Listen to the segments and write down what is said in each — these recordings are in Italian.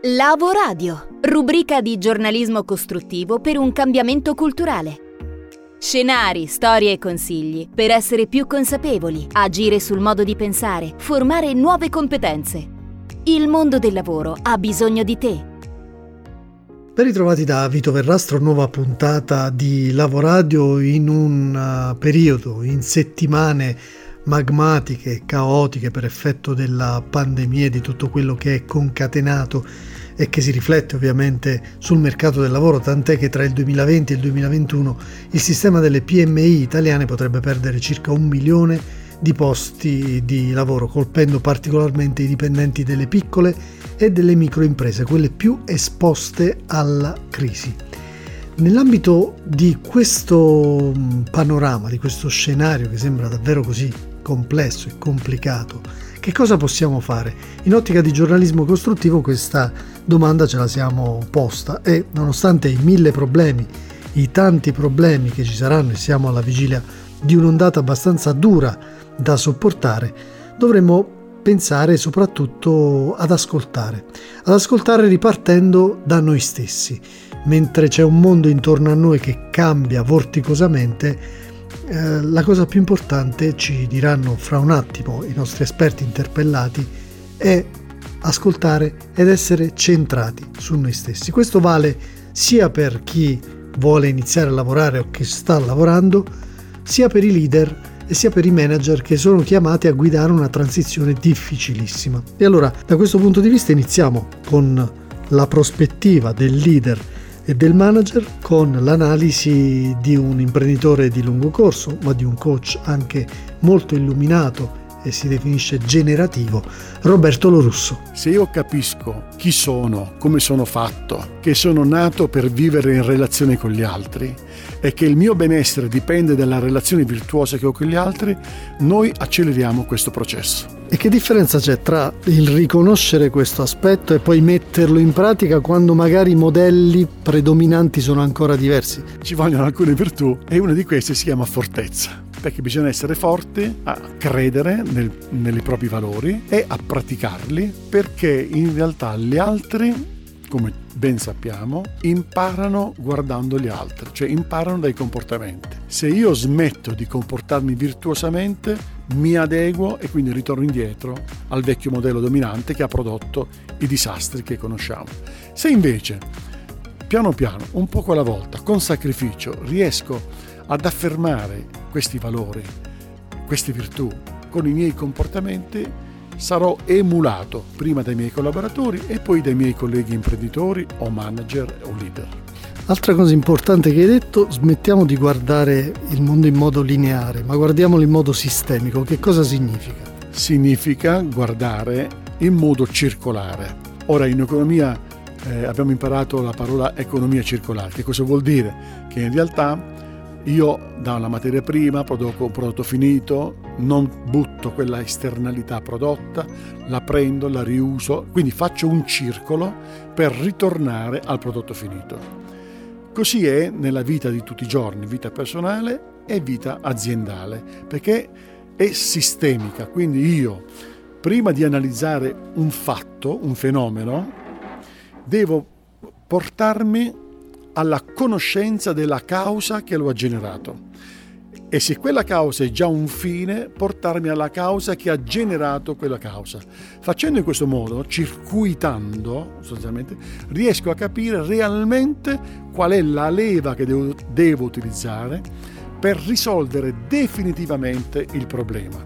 Lavoradio, rubrica di giornalismo costruttivo per un cambiamento culturale. Scenari, storie e consigli per essere più consapevoli, agire sul modo di pensare, formare nuove competenze. Il mondo del lavoro ha bisogno di te. Ben ritrovati da Vito Verrastro, nuova puntata di Lavoradio in un uh, periodo, in settimane magmatiche, caotiche per effetto della pandemia e di tutto quello che è concatenato e che si riflette ovviamente sul mercato del lavoro, tant'è che tra il 2020 e il 2021 il sistema delle PMI italiane potrebbe perdere circa un milione di posti di lavoro, colpendo particolarmente i dipendenti delle piccole e delle microimprese, quelle più esposte alla crisi. Nell'ambito di questo panorama, di questo scenario che sembra davvero così complesso e complicato, che cosa possiamo fare? In ottica di giornalismo costruttivo questa domanda ce la siamo posta e nonostante i mille problemi, i tanti problemi che ci saranno e siamo alla vigilia di un'ondata abbastanza dura da sopportare, dovremmo pensare soprattutto ad ascoltare, ad ascoltare ripartendo da noi stessi. Mentre c'è un mondo intorno a noi che cambia vorticosamente, eh, la cosa più importante, ci diranno fra un attimo i nostri esperti interpellati, è ascoltare ed essere centrati su noi stessi. Questo vale sia per chi vuole iniziare a lavorare o che sta lavorando, sia per i leader e sia per i manager che sono chiamati a guidare una transizione difficilissima. E allora, da questo punto di vista iniziamo con la prospettiva del leader e del manager con l'analisi di un imprenditore di lungo corso, ma di un coach anche molto illuminato e si definisce generativo, Roberto Lorusso. Se io capisco chi sono, come sono fatto, che sono nato per vivere in relazione con gli altri e che il mio benessere dipende dalla relazione virtuosa che ho con gli altri, noi acceleriamo questo processo. E che differenza c'è tra il riconoscere questo aspetto e poi metterlo in pratica quando magari i modelli predominanti sono ancora diversi? Ci vogliono alcune virtù e una di queste si chiama fortezza perché bisogna essere forti a credere nel, nei propri valori e a praticarli perché in realtà gli altri come ben sappiamo, imparano guardando gli altri, cioè imparano dai comportamenti. Se io smetto di comportarmi virtuosamente, mi adeguo e quindi ritorno indietro al vecchio modello dominante che ha prodotto i disastri che conosciamo. Se invece, piano piano, un poco alla volta, con sacrificio, riesco ad affermare questi valori, queste virtù con i miei comportamenti, sarò emulato prima dai miei collaboratori e poi dai miei colleghi imprenditori o manager o leader. Altra cosa importante che hai detto, smettiamo di guardare il mondo in modo lineare, ma guardiamolo in modo sistemico. Che cosa significa? Significa guardare in modo circolare. Ora in economia eh, abbiamo imparato la parola economia circolare. Che cosa vuol dire? Che in realtà io da una materia prima produco un prodotto finito, non butto quella esternalità prodotta, la prendo, la riuso, quindi faccio un circolo per ritornare al prodotto finito. Così è nella vita di tutti i giorni, vita personale e vita aziendale, perché è sistemica, quindi io prima di analizzare un fatto, un fenomeno, devo portarmi alla conoscenza della causa che lo ha generato. E se quella causa è già un fine, portarmi alla causa che ha generato quella causa. Facendo in questo modo, circuitando sostanzialmente, riesco a capire realmente qual è la leva che devo, devo utilizzare per risolvere definitivamente il problema.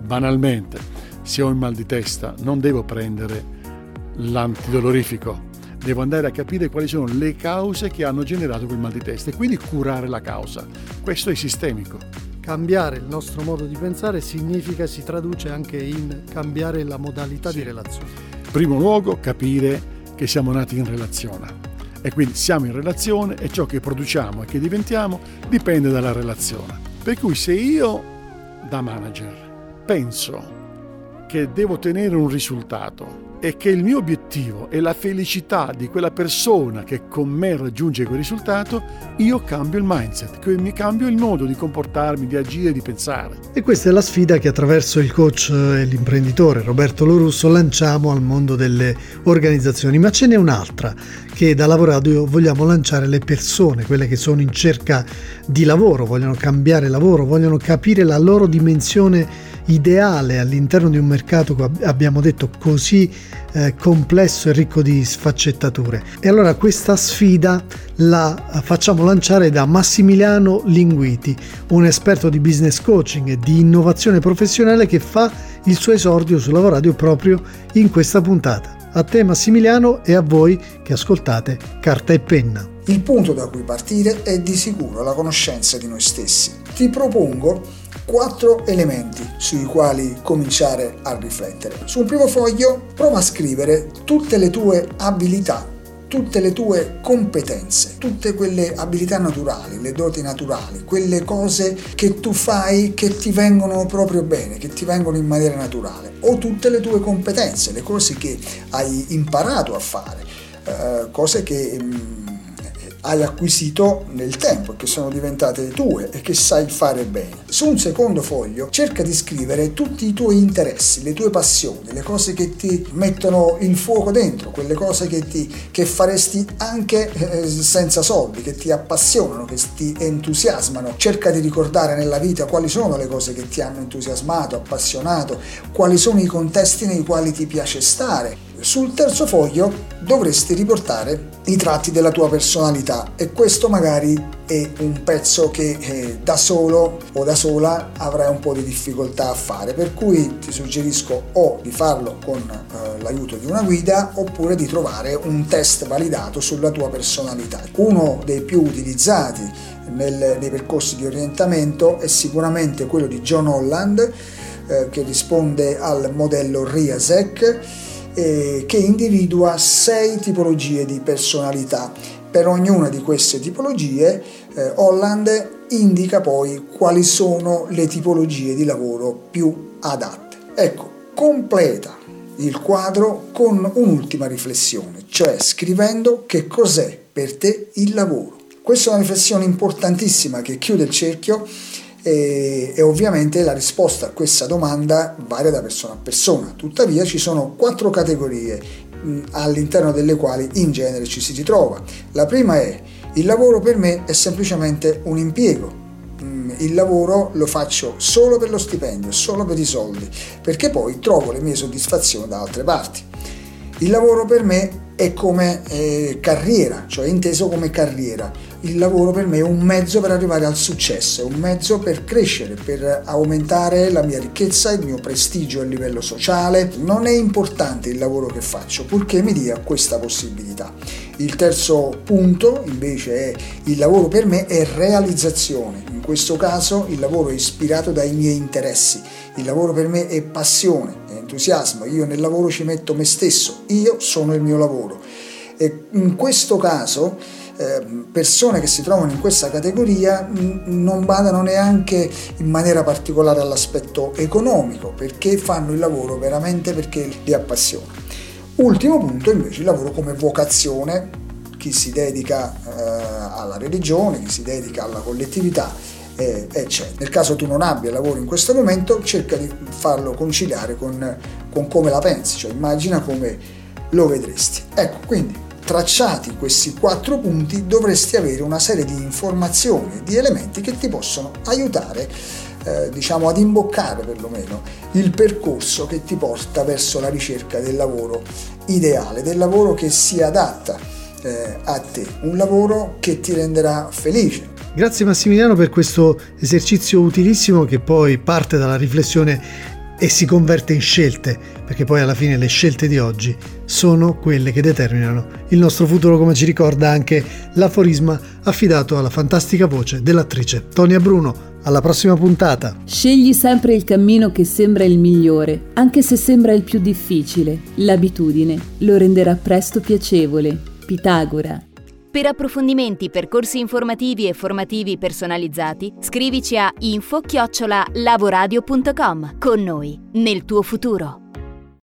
Banalmente, se ho il mal di testa, non devo prendere l'antidolorifico, devo andare a capire quali sono le cause che hanno generato quel mal di testa e quindi curare la causa. Questo è sistemico. Cambiare il nostro modo di pensare significa, si traduce anche in cambiare la modalità sì. di relazione. Primo luogo, capire che siamo nati in relazione. E quindi siamo in relazione e ciò che produciamo e che diventiamo dipende dalla relazione. Per cui se io da manager penso che devo ottenere un risultato e che il mio obiettivo è la felicità di quella persona che con me raggiunge quel risultato, io cambio il mindset, mi cambio il modo di comportarmi, di agire, di pensare. E questa è la sfida che attraverso il coach e l'imprenditore Roberto Lorusso lanciamo al mondo delle organizzazioni, ma ce n'è un'altra che da lavorato vogliamo lanciare alle persone, quelle che sono in cerca di lavoro, vogliono cambiare lavoro, vogliono capire la loro dimensione ideale all'interno di un mercato, abbiamo detto, così eh, complesso e ricco di sfaccettature. E allora questa sfida la facciamo lanciare da Massimiliano Linguiti, un esperto di business coaching e di innovazione professionale che fa il suo esordio su Lavoradio proprio in questa puntata. A te Massimiliano e a voi che ascoltate Carta e Penna. Il punto da cui partire è di sicuro la conoscenza di noi stessi. Ti propongo quattro elementi sui quali cominciare a riflettere. Sul primo foglio prova a scrivere tutte le tue abilità tutte le tue competenze, tutte quelle abilità naturali, le doti naturali, quelle cose che tu fai che ti vengono proprio bene, che ti vengono in maniera naturale, o tutte le tue competenze, le cose che hai imparato a fare, eh, cose che... Mh, mm, hai acquisito nel tempo e che sono diventate tue e che sai fare bene. Su un secondo foglio cerca di scrivere tutti i tuoi interessi, le tue passioni, le cose che ti mettono il fuoco dentro, quelle cose che, ti, che faresti anche eh, senza soldi, che ti appassionano, che ti entusiasmano. Cerca di ricordare nella vita quali sono le cose che ti hanno entusiasmato, appassionato, quali sono i contesti nei quali ti piace stare sul terzo foglio dovresti riportare i tratti della tua personalità e questo magari è un pezzo che eh, da solo o da sola avrai un po' di difficoltà a fare, per cui ti suggerisco o di farlo con eh, l'aiuto di una guida oppure di trovare un test validato sulla tua personalità. Uno dei più utilizzati nel, nei percorsi di orientamento è sicuramente quello di John Holland eh, che risponde al modello RIASEC eh, che individua sei tipologie di personalità. Per ognuna di queste tipologie eh, Holland indica poi quali sono le tipologie di lavoro più adatte. Ecco, completa il quadro con un'ultima riflessione, cioè scrivendo che cos'è per te il lavoro. Questa è una riflessione importantissima che chiude il cerchio e, e, ovviamente la risposta a questa domanda varia da persona a persona. Tuttavia ci sono quattro categorie mh, all'interno delle quali in genere ci si ritrova. La prima è il lavoro per me è semplicemente un impiego. Il lavoro lo faccio solo per lo stipendio, solo per i soldi, perché poi trovo le mie soddisfazioni da altre parti. Il lavoro per me è come eh, carriera, cioè inteso come carriera il lavoro per me è un mezzo per arrivare al successo, è un mezzo per crescere, per aumentare la mia ricchezza, il mio prestigio a livello sociale. Non è importante il lavoro che faccio, purché mi dia questa possibilità. Il terzo punto invece è il lavoro per me è realizzazione. In questo caso il lavoro è ispirato dai miei interessi. Il lavoro per me è passione, è entusiasmo. Io nel lavoro ci metto me stesso, io sono il mio lavoro. E in questo caso Ehm, persone che si trovano in questa categoria non badano neanche in maniera particolare all'aspetto economico perché fanno il lavoro veramente perché li appassiona. Ultimo punto invece il lavoro come vocazione, chi si dedica eh, alla religione, chi si dedica alla collettività eh, eccetera. Nel caso tu non abbia lavoro in questo momento, cerca di farlo conciliare con, con come la pensi, cioè immagina come lo vedresti. Ecco, quindi tracciati questi quattro punti dovresti avere una serie di informazioni, di elementi che ti possono aiutare eh, diciamo ad imboccare perlomeno il percorso che ti porta verso la ricerca del lavoro ideale, del lavoro che si adatta eh, a te, un lavoro che ti renderà felice. Grazie Massimiliano per questo esercizio utilissimo che poi parte dalla riflessione e si converte in scelte, perché poi alla fine le scelte di oggi sono quelle che determinano il nostro futuro, come ci ricorda anche l'aforisma affidato alla fantastica voce dell'attrice Tonia Bruno. Alla prossima puntata. Scegli sempre il cammino che sembra il migliore, anche se sembra il più difficile. L'abitudine lo renderà presto piacevole. Pitagora. Per approfondimenti, percorsi informativi e formativi personalizzati, scrivici a info-lavoradio.com. Con noi, nel tuo futuro.